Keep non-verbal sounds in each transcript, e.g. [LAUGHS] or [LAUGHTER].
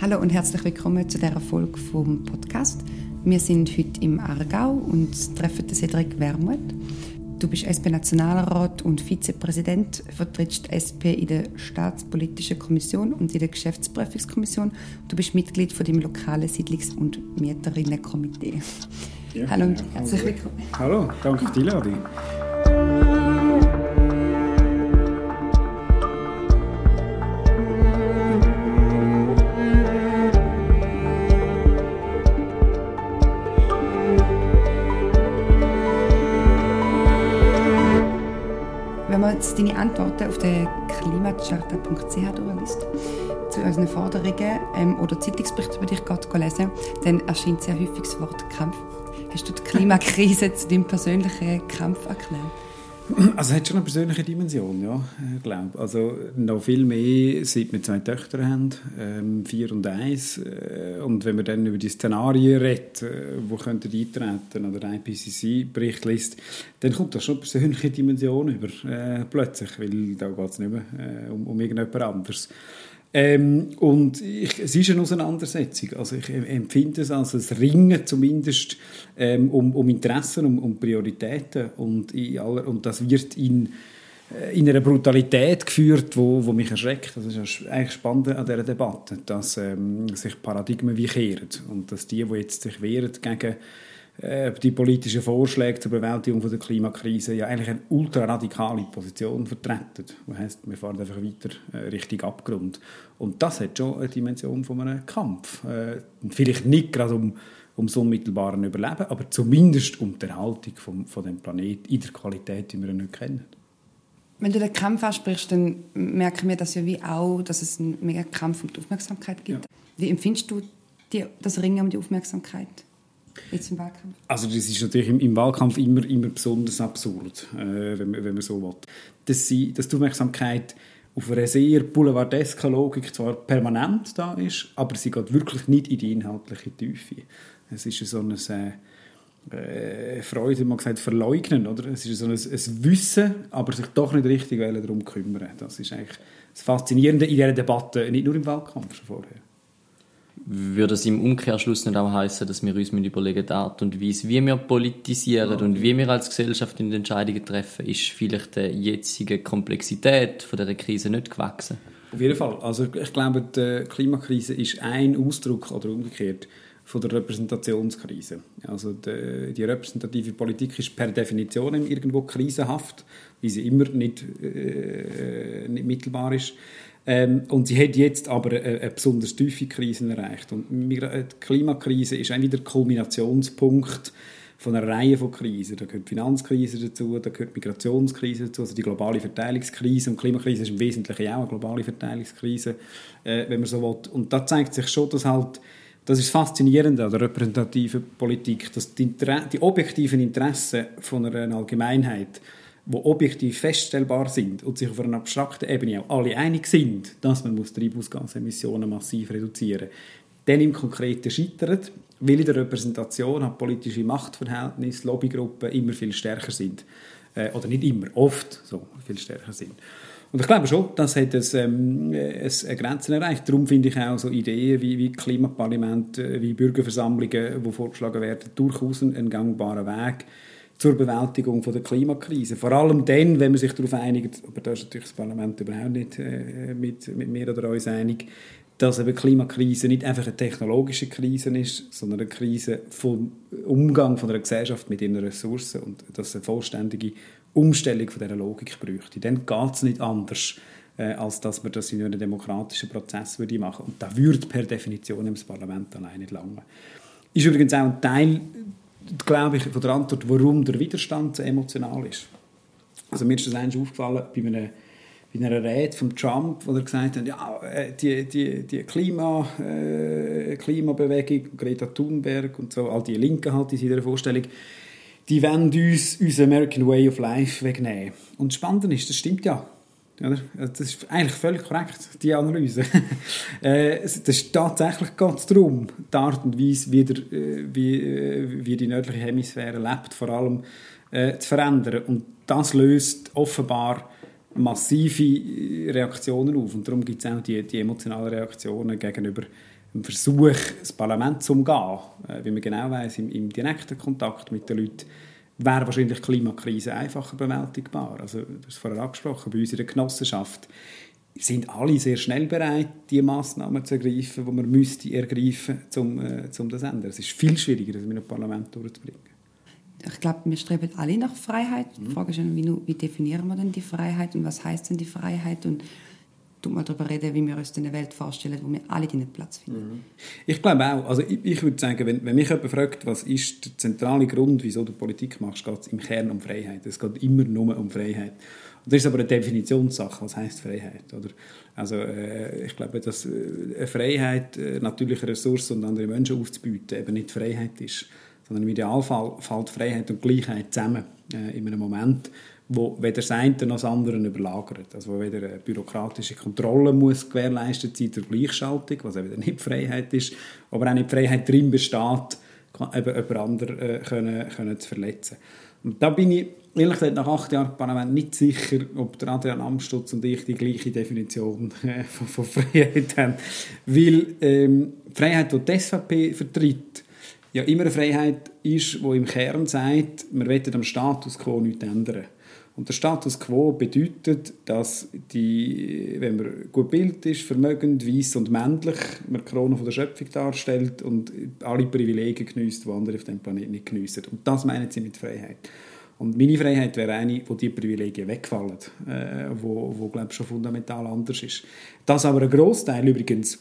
Hallo und herzlich willkommen zu dieser Folge vom Podcast. Wir sind heute im Aargau und treffen Cedric Wermuth. Du bist SP-Nationalrat und Vizepräsident, vertrittst SP in der Staatspolitischen Kommission und in der Geschäftsprüfungskommission. Du bist Mitglied von dem lokalen Siedlungs- und Mieterinnenkomitee. Ja, Hallo und herzlich willkommen. Hallo, danke für die Einladung. Jetzt deine Antworten auf der klimacharta.ch durchliest, zu unseren Forderungen ähm, oder Zeitungsberichte über dich gerade lesen, dann erscheint sehr häufig das Wort Kampf. Hast du die Klimakrise [LAUGHS] zu deinem persönlichen Kampf erklärt? Also es hat schon eine persönliche Dimension, ja, ich glaube. Also noch viel mehr, seit wir zwei Töchter haben, ähm, vier und eins. Äh, und wenn man dann über die Szenarien redet, äh, wo könnten die eintreten oder der IPCC-Bericht liest, dann kommt da schon eine persönliche Dimension über, äh, plötzlich, weil da geht es nicht mehr äh, um, um irgendjemand anderes. Ähm, und ich, es ist eine Auseinandersetzung. Also ich empfinde es als ein Ringen zumindest ähm, um, um Interessen, um, um Prioritäten. Und, aller, und das wird in, äh, in einer Brutalität geführt, wo, wo mich erschreckt. Das ist eigentlich spannend an dieser Debatte, dass ähm, sich Paradigmen wie kehren und dass die, die jetzt sich wehren gegen die politischen Vorschläge zur Bewältigung der Klimakrise ja eigentlich eine ultraradikale Position vertreten. Das heisst, wir fahren einfach weiter äh, Richtung Abgrund. Und das hat schon eine Dimension von einem Kampf. Äh, vielleicht nicht gerade um, um das unmittelbare Überleben, aber zumindest um die Erhaltung vom, von dem Planeten in der Qualität, die wir ihn nicht kennen. Wenn du den Kampf ansprichst, dann merken wir das ja wie auch, dass es einen mega Kampf um die Aufmerksamkeit gibt. Ja. Wie empfindest du die, das Ringen um die Aufmerksamkeit? Jetzt im Wahlkampf? Also das ist natürlich im, im Wahlkampf immer, immer besonders absurd, äh, wenn, man, wenn man so will. Dass, sie, dass die Aufmerksamkeit auf einer sehr boulevardesken Logik zwar permanent da ist, aber sie geht wirklich nicht in die inhaltliche Tiefe. Es ist so ein äh, Freude, man gesagt, verleugnen, oder? Es ist so ein, ein Wissen, aber sich doch nicht richtig darum kümmern. Das ist eigentlich das Faszinierende in dieser Debatte, nicht nur im Wahlkampf, schon vorher würde es im Umkehrschluss nicht auch heißen, dass wir uns überlegen die Art und Weise, wie wir politisieren okay. und wie wir als Gesellschaft in Entscheidungen treffen, ist vielleicht der jetzigen Komplexität von der Krise nicht gewachsen? Auf jeden Fall. Also ich glaube, die Klimakrise ist ein Ausdruck oder umgekehrt von der Repräsentationskrise. Also die, die repräsentative Politik ist per Definition irgendwo krisenhaft, wie sie immer nicht, äh, nicht mittelbar ist. Ähm, und sie hat jetzt aber eine, eine besonders tiefe Krise erreicht. Und die Klimakrise ist wieder der Kulminationspunkt von einer Reihe von Krisen. Da gehört die Finanzkrise dazu, da gehört die Migrationskrise dazu, also die globale Verteilungskrise. Und die Klimakrise ist im Wesentlichen auch eine globale Verteilungskrise, äh, wenn man so will. Und da zeigt sich schon, dass halt das ist faszinierend an der representativen Politik, dass die, die objektiven Interessen von einer Allgemeinheit die objektiv feststellbar sind und sich auf einer abstrakten Ebene auch alle einig sind, dass man muss Treibhausgasemissionen massiv reduzieren muss, dann im Konkreten scheitert, weil in der Repräsentation hat politische Machtverhältnisse, Lobbygruppen immer viel stärker sind. Äh, oder nicht immer, oft so viel stärker sind. Und ich glaube schon, das hat es, ähm, eine Grenze erreicht. Darum finde ich auch so Ideen wie, wie Klimaparlament, äh, wie Bürgerversammlungen, die vorgeschlagen werden, durchaus ein gangbarer Weg zur Bewältigung von der Klimakrise. Vor allem dann, wenn man sich darauf einigt, aber da ist natürlich das Parlament überhaupt nicht äh, mit, mit mir oder uns einig, dass eben Klimakrise nicht einfach eine technologische Krise ist, sondern eine Krise vom Umgang von einer Gesellschaft mit ihren Ressourcen und dass eine vollständige Umstellung von dieser Logik bräuchte. Dann geht es nicht anders, äh, als dass man das in einem demokratischen Prozess würde machen Und da würde per Definition im Parlament allein nicht lange. Ist übrigens auch ein Teil glaube ich, von der Antwort, warum der Widerstand so emotional ist. Also mir ist das eigentlich aufgefallen bei einer, bei einer Rede von Trump, wo er gesagt hat, ja, äh, die, die, die Klima, äh, Klimabewegung, Greta Thunberg und so, all die Linken halt in seiner Vorstellung, die wollen uns unser American Way of Life wegnehmen. Und spannend ist, das stimmt ja. Oder? Das ist eigentlich völlig korrekt, die Analyse. [LAUGHS] äh, das ist tatsächlich ganz darum, die Art und Weise, wie, der, äh, wie, äh, wie die nördliche Hemisphäre lebt, vor allem äh, zu verändern. Und das löst offenbar massive Reaktionen auf. Und darum gibt es auch die, die emotionalen Reaktionen gegenüber ein Versuch, das Parlament zu umgehen, äh, wie man genau weiß, im, im, direkten Kontakt mit den Leuten, wäre wahrscheinlich die Klimakrise einfacher bewältigbar. Also, du hast es vorher angesprochen, bei uns in der Genossenschaft sind alle sehr schnell bereit, die Massnahmen zu ergreifen, die man müsste ergreifen müsste, um, äh, um das zu ändern. Es ist viel schwieriger, das mit einem Parlament durchzubringen. Ich glaube, wir streben alle nach Freiheit. Die mhm. Frage ist, wie, wie definieren wir denn die Freiheit und was heißt denn die Freiheit? Und tut mal darüber reden, wie wir uns eine Welt vorstellen, wo wir alle deinen Platz finden. Mhm. Ich glaube auch. Also ich, ich, würde sagen, wenn, wenn mich jemand fragt, was ist der zentrale Grund, wieso du Politik machst, geht es im Kern um Freiheit. Es geht immer nur um Freiheit. Und das ist aber eine Definitionssache. Was heißt Freiheit? Oder? Also äh, ich glaube, dass äh, Freiheit, äh, natürliche Ressourcen und andere Menschen aufzubieten, eben nicht Freiheit ist, sondern im Idealfall fällt Freiheit und Gleichheit zusammen äh, in einem Moment, wo weder das eine noch das andere überlagert. Also wo weder eine bürokratische Kontrolle muss gewährleistet sein durch Gleichschaltung, was eben nicht Freiheit ist, aber auch nicht Freiheit drin besteht, eben jemand anderen äh, können, können zu verletzen. Und da bin ich ehrlich gesagt nach acht Jahren Parlament nicht sicher, ob der Adrian Amstutz und ich die gleiche Definition äh, von, von, Freiheit haben. Weil ähm, die Freiheit, die die SVP vertritt, ja immer eine Freiheit ist, die im Kern sagt, wir wollen am Status quo nichts ändern. Und der Status quo bedeutet, dass die, wenn man gut bildet ist, vermögend, weiss und männlich, man die Krone von der Schöpfung darstellt und alle Privilegien genießt, die andere auf dem Planeten nicht geniessen. Und das meinen sie mit Freiheit. Und meine Freiheit wäre eine, wo die Privilegien wegfallen, äh, wo, wo glaube ich, schon fundamental anders ist. Dass aber ein Großteil übrigens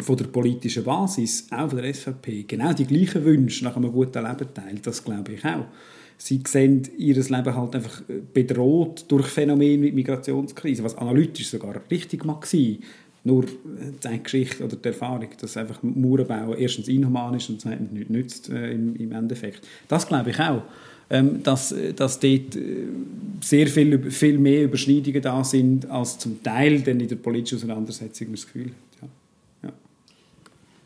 von der politischen Basis, auch von der SVP, genau die gleichen Wünsche nach einem guten Leben teilt, das glaube ich auch sie sehen ihr Leben halt einfach bedroht durch Phänomene wie Migrationskrise, was analytisch sogar richtig mag sein. Nur die Geschichte oder die Erfahrung, dass einfach Mauern erstens inhuman ist und zweitens nichts nützt äh, im, im, Endeffekt. Das glaube ich auch. Ähm, dass, dass dort äh, sehr viel, viel mehr Überschneidungen da sind, als zum Teil dann in der politischen Auseinandersetzung das Gefühl hat.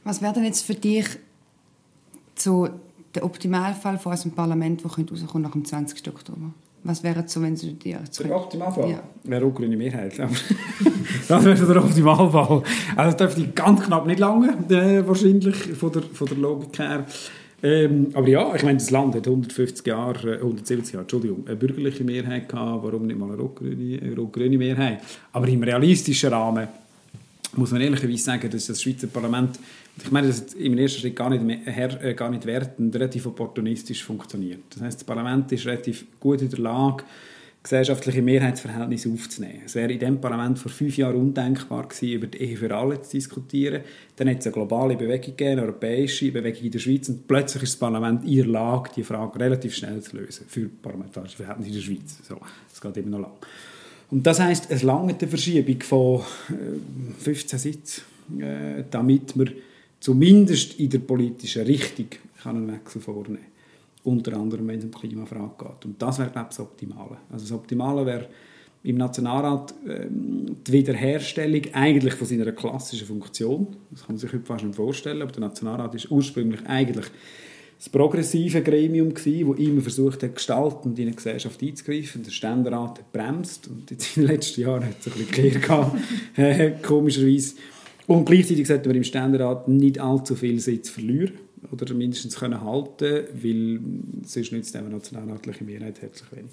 Was wäre denn jetzt für dich so der Optimalfall von unserem Parlament, das rauskommt nach dem 20. Oktober? Was wäre so, wenn Sie dir... Der Optimalfall? Ja. Wäre auch grüne Mehrheit. [LAUGHS] das wäre der Optimalfall. Also das dürfte ganz knapp nicht lange, äh, wahrscheinlich, von der, von der Logik her. Ähm, aber ja, ich meine, das Land hat 150 Jahre, 170 äh, Jahre, Entschuldigung, eine bürgerliche Mehrheit gehabt. Warum nicht mal eine rot-grüne Mehrheit? Aber im realistischen Rahmen muss man ehrlicherweise sagen, dass das Schweizer Parlament ich meine, das ist im ersten Schritt gar nicht, mehr, äh, gar nicht wertend, relativ opportunistisch funktioniert. Das heißt, das Parlament ist relativ gut in der Lage, gesellschaftliche Mehrheitsverhältnisse aufzunehmen. Es wäre in diesem Parlament vor fünf Jahren undenkbar gewesen, über die Ehe für alle zu diskutieren. Dann hat es eine globale Bewegung gegeben, eine europäische Bewegung in der Schweiz und plötzlich ist das Parlament in der Lage, die Frage relativ schnell zu lösen für parlamentarische Verhältnisse in der Schweiz. So, das geht immer noch lang. Und das heisst, es lange eine Verschiebung von 15 äh, Sitzen, äh, damit wir zumindest in der politischen Richtung kann einen Wechsel vornehmen Unter anderem, wenn es um die Klimafrage geht. Und das wäre, glaube ich, das Optimale. Also das Optimale wäre im Nationalrat ähm, die Wiederherstellung eigentlich von seiner klassischen Funktion. Das kann man sich heute fast nicht vorstellen, aber der Nationalrat ist ursprünglich eigentlich das progressive Gremium gewesen, das immer versucht hat, gestaltend in eine Gesellschaft einzugreifen. Der Ständerat hat bremst und in den letzten Jahren hat es ein bisschen gehabt, [LAUGHS] äh, komischerweise. Und gleichzeitig sollten wir im Ständerat nicht allzu viel Sitz verlieren oder mindestens können halten, weil sonst nützt eine nationalratliche Mehrheit herzlich wenig.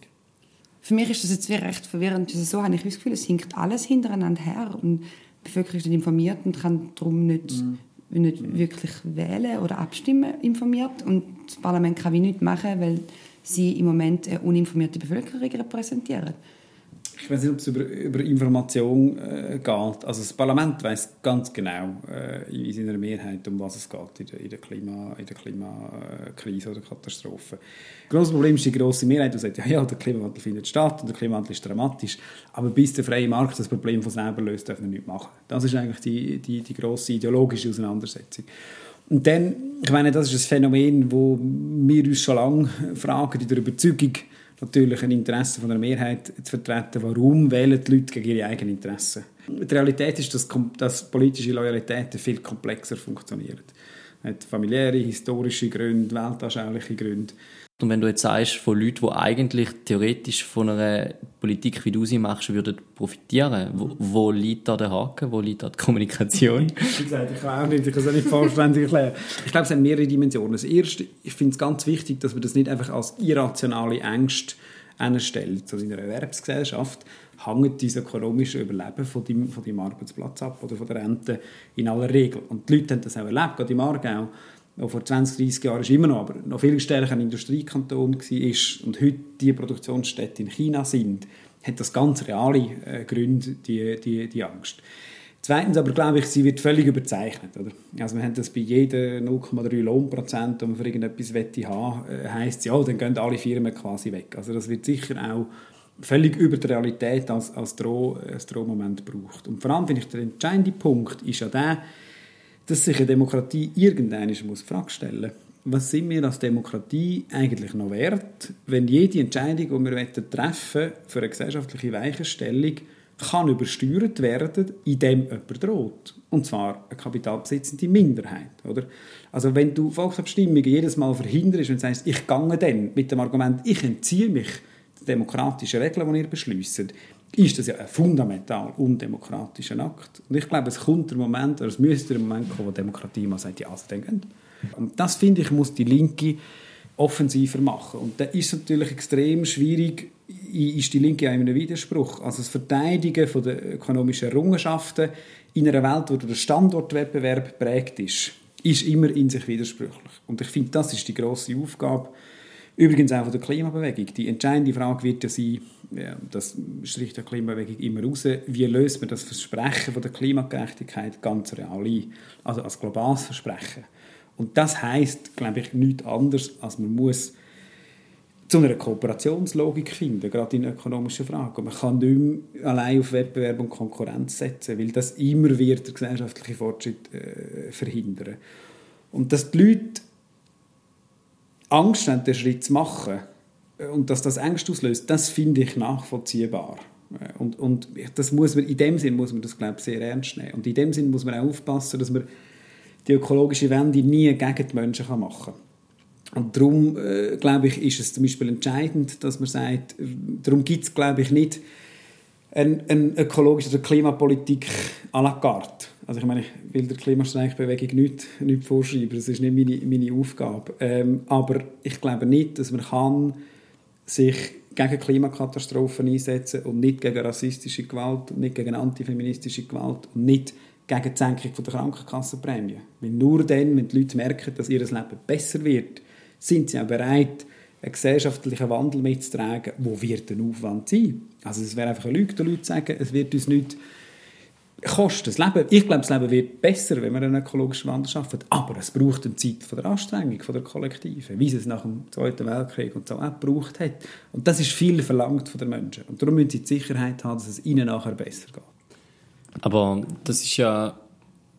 Für mich ist das jetzt recht verwirrend. Also so habe ich das Gefühl, es hinkt alles hintereinander her und die Bevölkerung ist nicht informiert und kann darum nicht, mhm. Nicht wirklich wählen oder abstimmen informiert. Und das Parlament kann wie nichts machen, weil sie im Moment eine uninformierte Bevölkerung repräsentieren ich weiß nicht, ob es über, über Information äh, geht. Also das Parlament weiß ganz genau äh, in seiner Mehrheit, um was es geht in der, in der, Klima, in der Klimakrise oder Katastrophe. Das große Problem ist die grosse Mehrheit, die sagt, ja, ja, der Klimawandel findet statt und der Klimawandel ist dramatisch, aber bis der freie Markt das Problem von selber löst, darf man nichts machen. Das ist eigentlich die, die, die grosse ideologische Auseinandersetzung. Und dann, ich meine, das ist ein Phänomen, wo wir uns schon lange fragen, in der Überzeugung, natürlich ein Interesse von der Mehrheit zu vertreten. Warum wählen die Leute gegen ihre eigenen Interessen? Die Realität ist, dass, dass politische Loyalitäten viel komplexer funktionieren. Es hat familiäre, historische Gründe, weltanschauliche Gründe. Und wenn du jetzt sagst, von Leuten, die eigentlich theoretisch von einer Politik, wie du sie machst, würden profitieren, wo, wo liegt da der Haken? Wo liegt da die Kommunikation? [LAUGHS] Wie gesagt, ich kann auch nicht, ich kann es auch nicht vollständig erklären. Ich glaube, es hat mehrere Dimensionen. Das erste, ich finde es ganz wichtig, dass man das nicht einfach als irrationale Ängste stellt. Also in einer Erwerbsgesellschaft hängt dieses ökonomische Überleben von deinem, von deinem Arbeitsplatz ab oder von der Rente in aller Regel. Und die Leute haben das auch erlebt, gerade im Aargau auch vor 20, 30 Jahren ist immer noch, aber noch viel stärker ein Industriekanton war und heute die Produktionsstätte in China sind, hat das ganz reale äh, Gründe, die, die, die Angst. Zweitens aber glaube ich, sie wird völlig überzeichnet. Oder? Also wir haben das bei jedem 0,3 Lohnprozent, um für irgendetwas wette haben, äh, heisst ja, dann gehen alle Firmen quasi weg. Also das wird sicher auch völlig über die Realität als, als, Droh, als Drohmoment braucht. Und vor allem finde ich, der entscheidende Punkt ist ja der, dass sich eine Demokratie irgendeine muss Frage stellen was sind wir als Demokratie eigentlich noch wert, wenn jede Entscheidung, die wir treffen für eine gesellschaftliche Weichenstellung, kann übersteuert werden, indem jemand droht. Und zwar eine kapitalbesitzende Minderheit. Oder? Also wenn du Volksabstimmungen jedes Mal verhinderst und sagst, ich gehe dann mit dem Argument, ich entziehe mich den demokratischen Regeln, die ihr beschließt, ist das ja ein fundamental undemokratischer Akt. Und ich glaube, es kommt der Moment, oder es müsste der Moment kommen, wo Demokratie mal sagt, ja, also dann Und das, finde ich, muss die Linke offensiver machen. Und da ist es natürlich extrem schwierig, ist die Linke auch in einem Widerspruch. Also das Verteidigen von der ökonomischen Errungenschaften in einer Welt, wo der Standortwettbewerb prägt ist, ist immer in sich widersprüchlich. Und ich finde, das ist die grosse Aufgabe, Übrigens auch von der Klimabewegung. Die entscheidende Frage wird ja sein, ja, das stricht der Klimabewegung immer raus, wie löst man das Versprechen von der Klimagerechtigkeit ganz real ein? Also als globales Versprechen. Und das heißt, glaube ich, nichts anderes, als man muss zu einer Kooperationslogik finden, gerade in ökonomischen Fragen. Man kann nicht mehr allein auf Wettbewerb und Konkurrenz setzen, weil das immer wird der gesellschaftliche Fortschritt äh, verhindern. Und dass die Leute Angst haben, den Schritt zu machen und dass das Angst auslöst, das finde ich nachvollziehbar. Äh, und, und das muss man, in dem Sinn muss man das, glaube ich, sehr ernst nehmen. Und in dem Sinn muss man auch aufpassen, dass man die ökologische Wende nie gegen die Menschen machen kann. Und darum, äh, glaube ich, ist es zum Beispiel entscheidend, dass man sagt, darum gibt es, glaube ich, nicht eine, eine ökologische oder Klimapolitik à la carte. Also ich meine, ich will der Klimastreikbewegung nicht, nicht vorschreiben, das ist nicht meine, meine Aufgabe. Ähm, aber ich glaube nicht, dass man kann sich gegen Klimakatastrophen einsetzen und nicht gegen rassistische Gewalt und nicht gegen antifeministische Gewalt und nicht gegen die Senkung der Krankenkassenprämie. Weil nur dann, wenn die Leute merken, dass ihr Leben besser wird, sind sie auch bereit, einen gesellschaftlichen Wandel mitzutragen, wo wird der Aufwand sein? Also es wäre einfach eine Lüge, den Leuten zu sagen, es wird uns nicht kostet das Leben. Ich glaube, das Leben wird besser, wenn wir einen ökologischen Wandel schaffen. Aber es braucht eine Zeit von der Anstrengung, von der Kollektive, wie es nach dem Zweiten Weltkrieg und so auch gebraucht hat. Und das ist viel verlangt von den Menschen. Und darum müssen sie die Sicherheit haben, dass es ihnen nachher besser geht. Aber das ist ja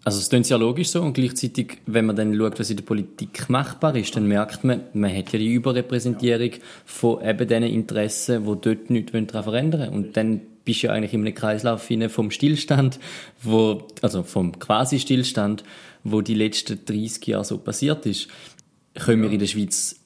also es klingt ja logisch so und gleichzeitig, wenn man dann schaut, was in der Politik machbar ist, dann merkt man, man hat ja die Überrepräsentierung von eben diesen Interessen, die dort nichts verändern wollen. Und dann bist ja eigentlich in einem Kreislauf vom Stillstand, wo, also vom Quasi-Stillstand, wo die letzten 30 Jahre so passiert ist. Können wir in der Schweiz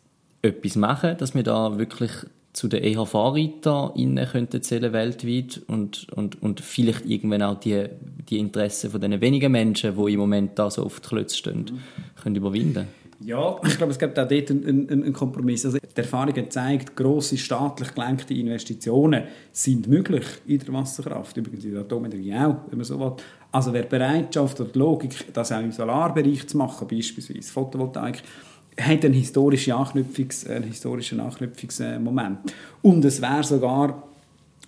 etwas machen, dass wir da wirklich zu den EHV-Reitern könnten zählen weltweit und, und, und vielleicht irgendwann auch die, die Interessen von den wenigen Menschen, die im Moment da so oft Klötze stehen, mhm. können überwinden ja, ich glaube, es gibt auch dort einen, einen, Kompromiss. Also die Erfahrung zeigt, grosse staatlich gelenkte Investitionen sind möglich in der Wasserkraft, übrigens in der Atomenergie auch, wenn man so will. Also wer Bereitschaft oder die Logik, das auch im Solarbereich zu machen, beispielsweise Photovoltaik, hat einen historischen, Anknüpfungs-, einen historischen Anknüpfungsmoment. Und es wäre sogar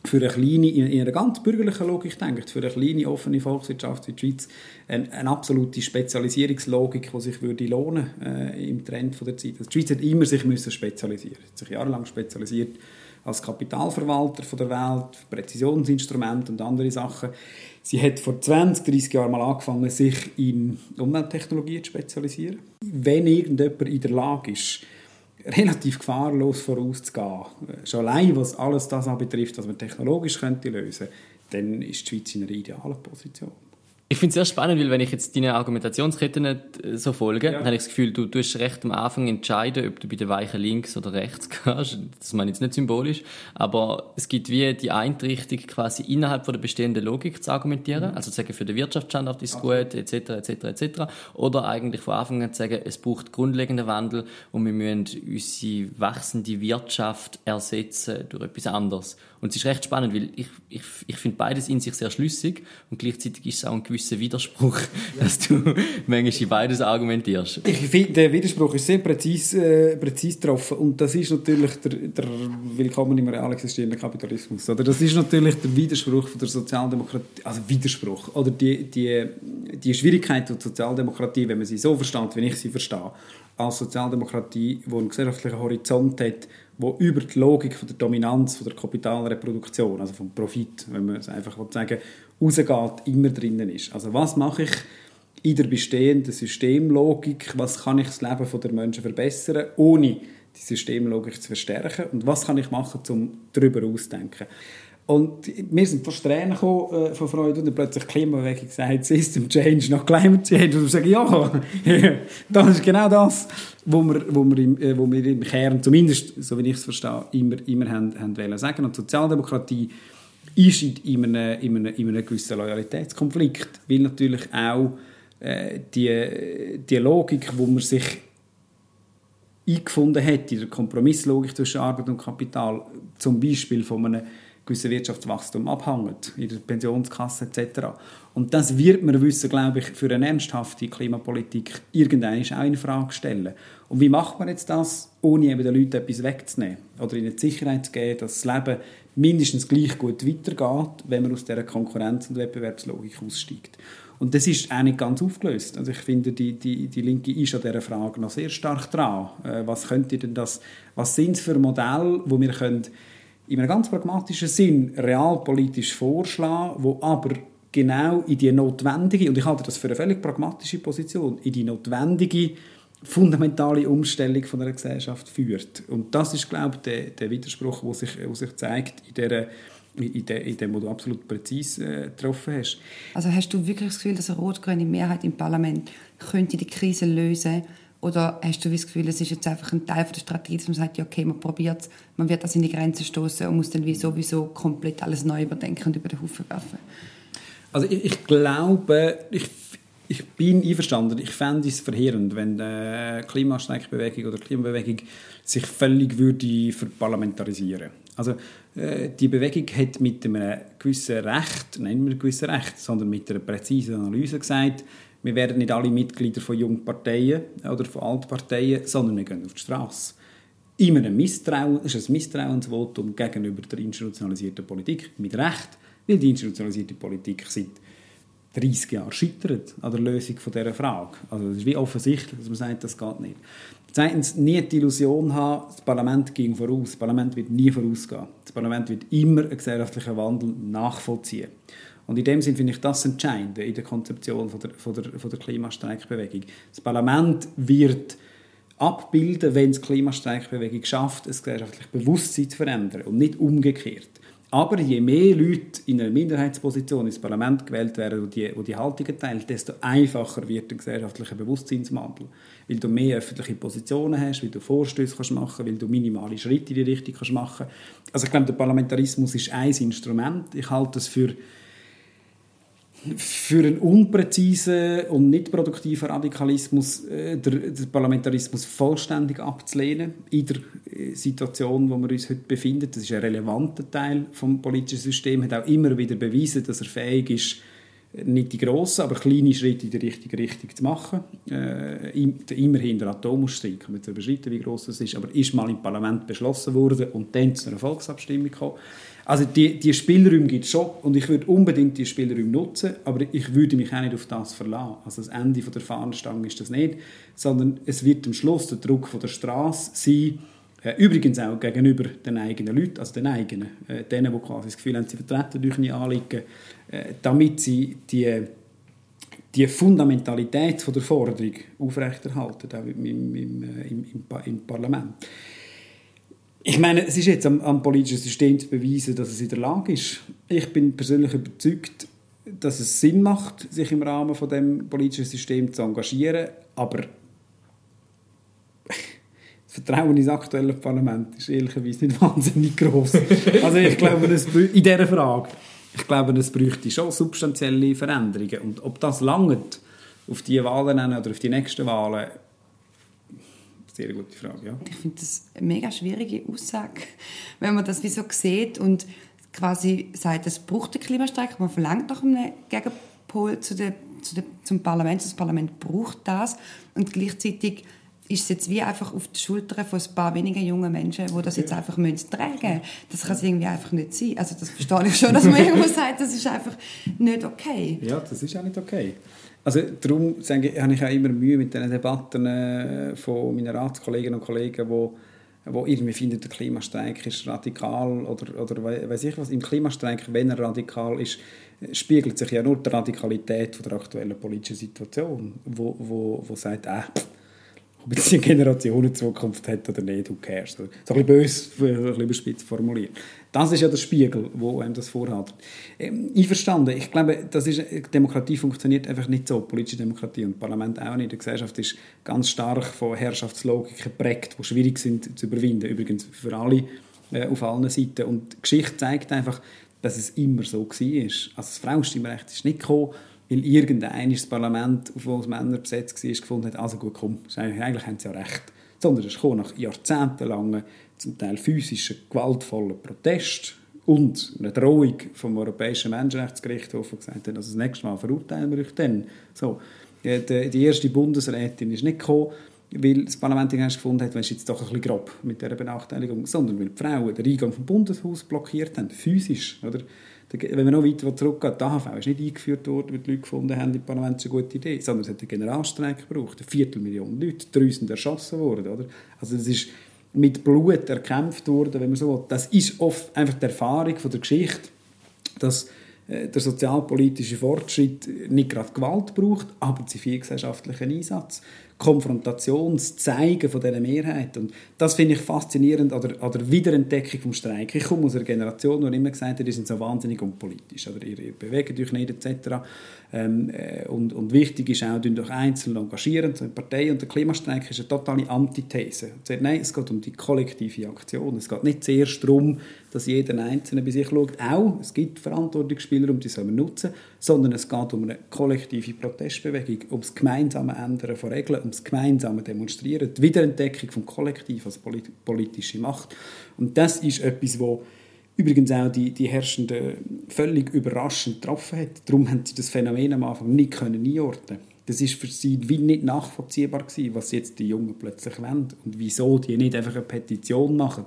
für eine kleine, in einer ganz bürgerlichen Logik denkt, für eine kleine offene Volkswirtschaft wie die Schweiz eine, eine absolute Spezialisierungslogik, die sich würde lohnen äh, im Trend von der Zeit. Also die Schweiz hat immer sich müssen spezialisieren, hat sich jahrelang spezialisiert als Kapitalverwalter von der Welt, Präzisionsinstrumente und andere Sachen. Sie hat vor 20, 30 Jahren mal angefangen, sich in Umwelttechnologie zu spezialisieren. Wenn irgendjemand in der Lage ist, relativ gefahrlos vorauszugehen, schon allein was alles das betrifft, was man technologisch könnte lösen, dann ist die Schweiz in einer idealen Position. Ich finde es sehr spannend, weil wenn ich jetzt deine Argumentationskette nicht äh, so folge, ja. dann habe ich das Gefühl, du tust recht am Anfang entscheiden, ob du bei der Weichen links oder rechts [LAUGHS] gehst. Das meine ich jetzt nicht symbolisch, aber es gibt wie die Einrichtung quasi innerhalb von der bestehenden Logik zu argumentieren, mhm. also zu sagen, für den Wirtschaftsstandort ist es gut, etc., etc., etc. Oder eigentlich von Anfang an zu sagen, es braucht grundlegenden Wandel und wir müssen unsere wachsende Wirtschaft ersetzen durch etwas anderes. Und es ist recht spannend, weil ich, ich, ich finde beides in sich sehr schlüssig und gleichzeitig ist es auch ein gewisser Widerspruch, ja. [LAUGHS] dass du manchmal in beides argumentierst. Ich finde, der Widerspruch ist sehr präzis, äh, präzis getroffen und das ist natürlich der, der Willkommen im real existierenden Kapitalismus. Oder? Das ist natürlich der Widerspruch von der Sozialdemokratie, also Widerspruch, oder die, die, die Schwierigkeit der Sozialdemokratie, wenn man sie so versteht, wie ich sie verstehe, als Sozialdemokratie, die einen gesellschaftlichen Horizont hat, wo über die Logik von der Dominanz von der Kapitalreproduktion, also vom Profit, wenn man es einfach sagen rausgeht, immer drinnen ist. Also was mache ich in der bestehenden Systemlogik, was kann ich das Leben der Menschen verbessern, ohne die Systemlogik zu verstärken und was kann ich machen, um darüber auszudenken. Und wir sind fast Tränen gekommen, äh, von Freude und dann plötzlich Klimabewegung sagt, System Change nach Climate Change. Und wir sagen, ja, [LAUGHS] das ist genau das, wo wir, wo wir, im, äh, wo wir im Kern, zumindest, so wie ich es verstehe, immer, immer haben, haben wollen sagen. Und Sozialdemokratie ist in einem, in, einem, in einem gewissen Loyalitätskonflikt, weil natürlich auch äh, die, die Logik, wo man sich eingefunden hat, in der Kompromisslogik zwischen Arbeit und Kapital, zum Beispiel von einem gewissen Wirtschaftswachstum abhängt, in der Pensionskasse etc. Und das wird man wissen, glaube ich, für eine ernsthafte Klimapolitik irgendwann auch in Frage stellen. Und wie macht man jetzt das, ohne eben den Leuten etwas wegzunehmen oder ihnen die Sicherheit zu geben, dass das Leben mindestens gleich gut weitergeht, wenn man aus dieser Konkurrenz- und Wettbewerbslogik aussteigt. Und das ist auch nicht ganz aufgelöst. Also ich finde, die, die, die Linke ist an dieser Frage noch sehr stark dran. Äh, was könnte denn das, was sind es für Modelle, wo wir können in einem ganz pragmatischen Sinn realpolitisch vorschlagen, wo aber genau in die notwendige, und ich halte das für eine völlig pragmatische Position, in die notwendige fundamentale Umstellung von einer Gesellschaft führt. Und das ist, glaube ich, der, der Widerspruch, der sich, der sich zeigt in der in, dem, in dem, wo du absolut präzise äh, getroffen hast. Also hast du wirklich das Gefühl, dass eine rot-grüne Mehrheit im Parlament könnte die Krise lösen oder hast du das Gefühl, es ist jetzt einfach ein Teil der Strategie, dass man sagt, ja, okay, man probiert es, man wird das in die Grenze stoßen und muss dann wie sowieso komplett alles neu überdenken und über den Haufen werfen? Also ich, ich glaube, ich, ich bin einverstanden. Ich fände es verheerend, wenn die Klimastreikbewegung oder Klimabewegung sich völlig würde verparlamentarisieren. Also äh, die Bewegung hat mit einem gewissen Recht, nein, nicht mit einem gewissen Recht, sondern mit einer präzisen Analyse gesagt, wir werden nicht alle Mitglieder von jungen Parteien oder von Altparteien, sondern wir gehen auf die Straße. Immer ein Misstrauen, ist ein Misstrauensvotum gegenüber der institutionalisierten Politik. Mit Recht, weil die institutionalisierte Politik seit 30 Jahren scheitert an der Lösung von dieser Frage. Also es ist wie offensichtlich, dass man sagt, das geht nicht. Zweitens, nie die Illusion haben, das Parlament ging voraus. Das Parlament wird nie vorausgehen. Das Parlament wird immer einen gesellschaftlichen Wandel nachvollziehen. Und in dem Sinne finde ich das Entscheidende in der Konzeption von der, von der, von der Klimastreikbewegung. Das Parlament wird abbilden, wenn es die Klimastreikbewegung schafft, ein gesellschaftliches Bewusstsein zu verändern und nicht umgekehrt. Aber je mehr Leute in einer Minderheitsposition ins Parlament gewählt werden, die die, die Haltungen teilen, desto einfacher wird der gesellschaftliche Bewusstseinswandel. Weil du mehr öffentliche Positionen hast, weil du Vorstöße kannst machen weil du minimale Schritte in die Richtung kannst machen Also ich glaube, der Parlamentarismus ist ein Instrument. Ich halte es für für einen unpräzisen und nicht produktiven Radikalismus äh, den, den Parlamentarismus vollständig abzulehnen in der äh, Situation, wo wir uns heute befinden. Das ist ein relevanter Teil vom politischen System, hat auch immer wieder bewiesen, dass er fähig ist, nicht die grossen, aber kleine Schritte in die richtige Richtung zu machen. Äh, immerhin der Atomausstieg, kann man jetzt überschreiten, wie groß das ist, aber ist mal im Parlament beschlossen worden und dann zu einer Volksabstimmung gekommen. Also die, die Spielräume gibt es schon und ich würde unbedingt die Spielräume nutzen, aber ich würde mich auch nicht auf das verlassen. Also das Ende von der Fahnenstange ist das nicht, sondern es wird am Schluss der Druck von der Straße sein, äh, übrigens auch gegenüber den eigenen Leuten, also den eigenen, äh, denen, die quasi das Gefühl haben, sie vertreten durch nie Anliegen, äh, damit sie die, die Fundamentalität von der Forderung aufrechterhalten, auch im, im, im, im, im Parlament. Ich meine, es ist jetzt am, am, politischen System zu beweisen, dass es in der Lage ist. Ich bin persönlich überzeugt, dass es Sinn macht, sich im Rahmen von dem politischen System zu engagieren, aber das [LAUGHS] Vertrauen ins aktuelle Parlament ist ehrlicherweise nicht [LAUGHS] wahnsinnig groß. also ich glaube, es in dieser Frage, ich glaube, es bräuchte schon substanzielle Veränderungen und ob das langt auf die Wahlen oder auf die nächsten Wahlen, sehr gute Frage, ja. Ich finde das eine mega schwierige Aussage, wenn man das wie so sieht und quasi sagt, es braucht den Klimastreik, man verlangt nach einem Gegenpol zu der, zu der, zum Parlament, das Parlament braucht das und gleichzeitig ist es jetzt wie einfach auf die Schultern von ein paar wenigen jungen Menschen, die das jetzt einfach müssen tragen müssen. Das kann es irgendwie einfach nicht sein. Also das verstehe ich schon, dass man [LAUGHS] irgendwo sagt, das ist einfach nicht okay. Ja, das ist auch nicht okay. Also darum sage ich, habe ich auch immer Mühe mit den Debatten äh, von meinen Ratskolleginnen und Kollegen, die wo irgendwie finden, der Klimastreik ist radikal oder, oder weiß ich was. Im Klimastreik, wenn er radikal ist, spiegelt sich ja nur die Radikalität von der aktuellen politischen Situation, wo, wo, wo sagt, äh, ob Generation eine Zukunft hat oder nicht, who cares. So ein bisschen böse, ein bisschen überspitzt formuliert. Das ist ja der Spiegel, wo einem das vorhat. Ähm, einverstanden. Ich glaube, das ist, Demokratie funktioniert einfach nicht so, politische Demokratie und Parlament auch nicht. Die Gesellschaft ist ganz stark von Herrschaftslogiken geprägt, die schwierig sind zu überwinden, übrigens für alle äh, auf allen Seiten. Und die Geschichte zeigt einfach, dass es immer so war. Also das Frauenstimmrecht ist nicht gekommen, weil irgendein das Parlament, auf das Männer besetzt war, gefunden hat, also gut, komm, eigentlich haben sie ja recht. Sondern es kam nach jahrzehntelangen, zum Teil physischen, gewaltvollen Protest und eine Drohung vom Europäischen Menschenrechtsgerichtshof, der gesagt hat, also das nächste Mal verurteilen wir euch dann. So, die, die erste Bundesrätin ist nicht gekommen, weil das Parlament gefunden hat, wenn es jetzt doch ein bisschen grob mit dieser Benachteiligung, sondern weil die Frauen den Eingang vom Bundeshaus blockiert haben, physisch, oder? Wenn man noch weiter zurückgeht, die AHV ist nicht eingeführt worden, weil die Leute gefunden haben, im Parlament eine gute Idee, sondern es hat einen Generalstreik gebraucht, eine Viertelmillion Leute, drei sind erschossen worden, oder? Also das ist mit Blut erkämpft worden, wenn man so will. Das ist oft einfach die Erfahrung von der Geschichte, dass äh, der sozialpolitische Fortschritt nicht gerade Gewalt braucht, aber zivilgesellschaftlichen Einsatz. Konfrontationszeigen von dieser Mehrheit. Und das finde ich faszinierend an der, an der Wiederentdeckung vom Streik. Ich komme aus einer Generation, die immer gesagt hat, die sind so wahnsinnig unpolitisch. Oder ihr, ihr bewegt euch nicht, etc. Ähm, äh, und, und wichtig ist auch, euch einzeln engagieren, so in Partei. Und der Klimastreik ist eine totale Antithese. Sagt, nein, es geht um die kollektive Aktion. Es geht nicht zuerst darum, dass jeder Einzelne bei sich schaut. Auch, es gibt Verantwortungsspieler, um die sollen wir nutzen, sondern es geht um eine kollektive Protestbewegung, um das gemeinsame Ändern von Regeln, um das gemeinsame Demonstrieren, die Wiederentdeckung vom Kollektiv als politische Macht. Und das ist etwas, wo übrigens auch die, die Herrschenden völlig überraschend getroffen hat. Darum haben sie das Phänomen am Anfang nicht können einordnen Das ist für sie wie nicht nachvollziehbar gewesen, was jetzt die Jungen plötzlich wollen und wieso die nicht einfach eine Petition machen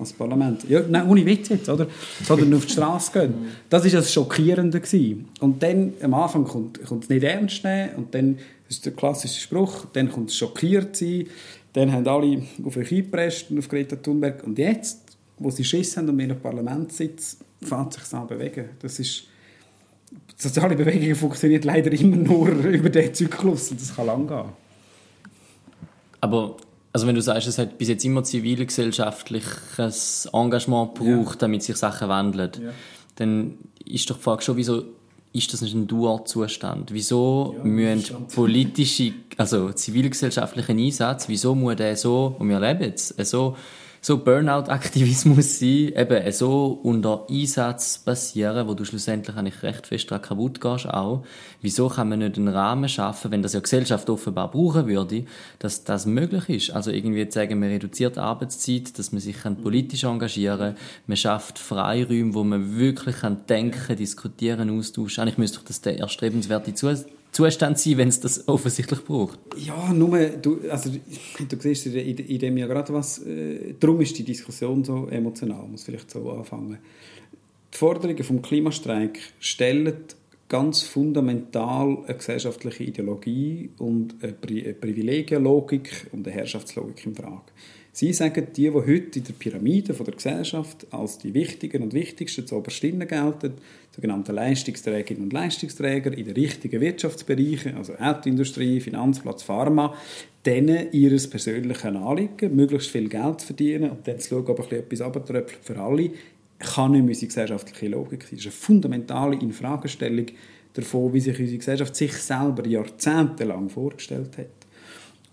als Parlament. Ja, nein, ohne Witz jetzt, oder? Sondern auf die Straße gehen. Das war das Schockierende. Gewesen. Und dann, am Anfang kommt, kommt es nicht ernst nehmen und dann ist der klassische Spruch, dann kommt es schockiert sein, dann haben alle auf euch eingepresst und auf Greta Thunberg und jetzt, wo sie Schiss haben um ihren Parlamentssitz, fängt sich an bewegen. Das ist die soziale Bewegung funktioniert leider immer nur [LAUGHS] über diesen Zyklus und das kann lang gehen. Aber also wenn du sagst, es hat bis jetzt immer zivilgesellschaftliches Engagement gebraucht, ja. damit sich Sachen wandeln, ja. dann ist doch die Frage schon, wieso ist das nicht ein Dualzustand? Wieso ja, müssen politische, also zivilgesellschaftliche Einsatz, wieso muss der so, und wir leben jetzt, so so Burnout-Aktivismus [LAUGHS] sein, eben so unter Einsatz basieren, wo du schlussendlich eigentlich recht fest daran kaputt gehst auch. Wieso kann man nicht einen Rahmen schaffen, wenn das ja Gesellschaft offenbar brauchen würde, dass das möglich ist? Also irgendwie zu sagen, man reduziert Arbeitszeit, dass man sich politisch engagieren kann, man schafft Freiräume, wo man wirklich kann denken, diskutieren, austauschen. Eigentlich müsste doch das der erstrebenswerte Zustand sein, wenn es das offensichtlich braucht. Ja, nur, du, also, du siehst in, in dem ja gerade was, äh, darum ist die Diskussion so emotional, muss vielleicht so anfangen. Die Forderungen vom Klimastreik stellen ganz fundamental eine gesellschaftliche Ideologie und eine, Pri eine Privilegienlogik und eine Herrschaftslogik in Frage. Sie sagen, die, die heute in der Pyramide der Gesellschaft als die wichtigen und wichtigsten zu obersten gelten, sogenannte Leistungsträgerinnen und Leistungsträger in den richtigen Wirtschaftsbereichen, also Autoindustrie, Finanzplatz, Pharma, denen ihres persönlichen Anliegen, möglichst viel Geld zu verdienen und dann zu schauen, ob etwas abtröpfelt für alle, kann nicht unsere gesellschaftliche Logik sein. Das ist eine fundamentale Infragestellung davon, wie sich unsere Gesellschaft sich selber jahrzehntelang vorgestellt hat.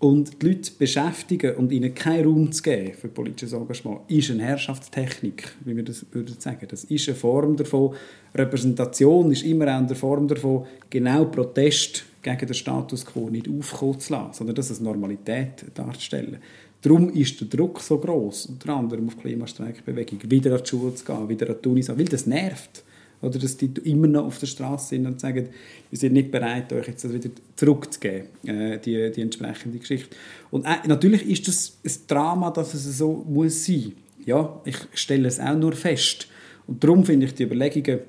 Und die Leute beschäftigen und ihnen keinen Raum zu geben für politisches Engagement, ist eine Herrschaftstechnik, wie wir das würden sagen. Das ist eine Form davon. Repräsentation ist immer auch eine Form davon, genau Protest gegen den Status quo nicht aufkommen zu lassen, sondern das als Normalität darzustellen. Darum ist der Druck so groß, unter anderem auf Klimastreikbewegung, wieder an die Schule zu gehen, wieder an die Uni weil das nervt. Oder dass die immer noch auf der Straße sind und sagen, wir sind nicht bereit, euch jetzt wieder zurückzugeben, äh, die, die entsprechende Geschichte. Und äh, natürlich ist das ein Drama, dass es so muss sein. Ja, ich stelle es auch nur fest. Und darum finde ich die Überlegungen,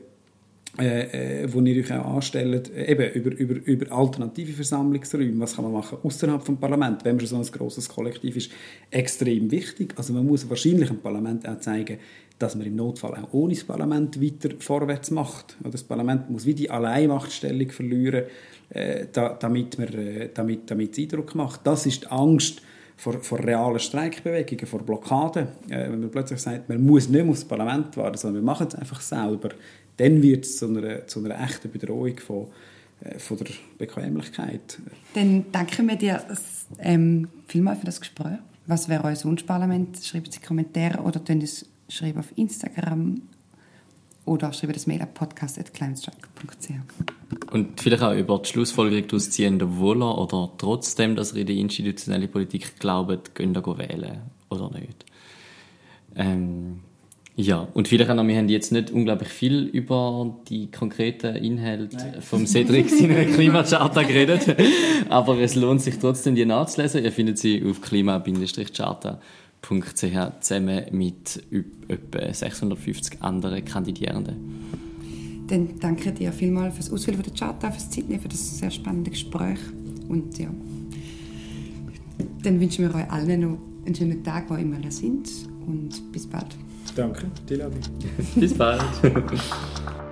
äh, äh, die ihr euch auch anstellt, äh, eben über, über, über alternative Versammlungsräume, was kann man machen außerhalb des Parlaments, wenn man schon so ein grosses Kollektiv ist, extrem wichtig. Also man muss wahrscheinlich im Parlament auch zeigen, dass man im Notfall auch ohne das Parlament weiter vorwärts macht. Das Parlament muss wie die Alleinmachtstellung verlieren, äh, da, damit, man, äh, damit, damit es Eindruck macht. Das ist die Angst vor, vor realen Streikbewegungen, vor Blockaden. Äh, wenn man plötzlich sagt, man muss nicht mehr aufs Parlament warten, sondern wir machen es einfach selber, dann wird es zu einer, zu einer echten Bedrohung von, äh, von der Bequemlichkeit. Dann danken wir dir ähm, vielmals für das Gespräch. Was wäre euer Wunschparlament? Schreibt Sie Kommentare oder könnt es schreiben auf Instagram oder schreibe das Mail an podcast.kleinstadt.ch. Und vielleicht auch über die Schlussfolgerung daraus ziehen, wohler oder trotzdem, dass ihr in die institutionelle Politik glaubt, könnt ihr wählen oder nicht. Ähm, ja, und vielleicht auch noch, wir haben jetzt nicht unglaublich viel über die konkreten Inhalte Nein. vom Cedric [LAUGHS] seiner Klimacharta geredet, aber es lohnt sich trotzdem, die nachzulesen. Ihr findet sie auf klima-charta.ch zusammen mit etwa 650 anderen Kandidierenden. Dann danke dir vielmals für das Ausfüllen der Charta, für das Zeitnehmen, für das sehr spannende Gespräch. Und ja, dann wünschen wir euch allen noch einen schönen Tag, wo immer ihr sind. Und bis bald. Danke, die Bis bald. [LAUGHS]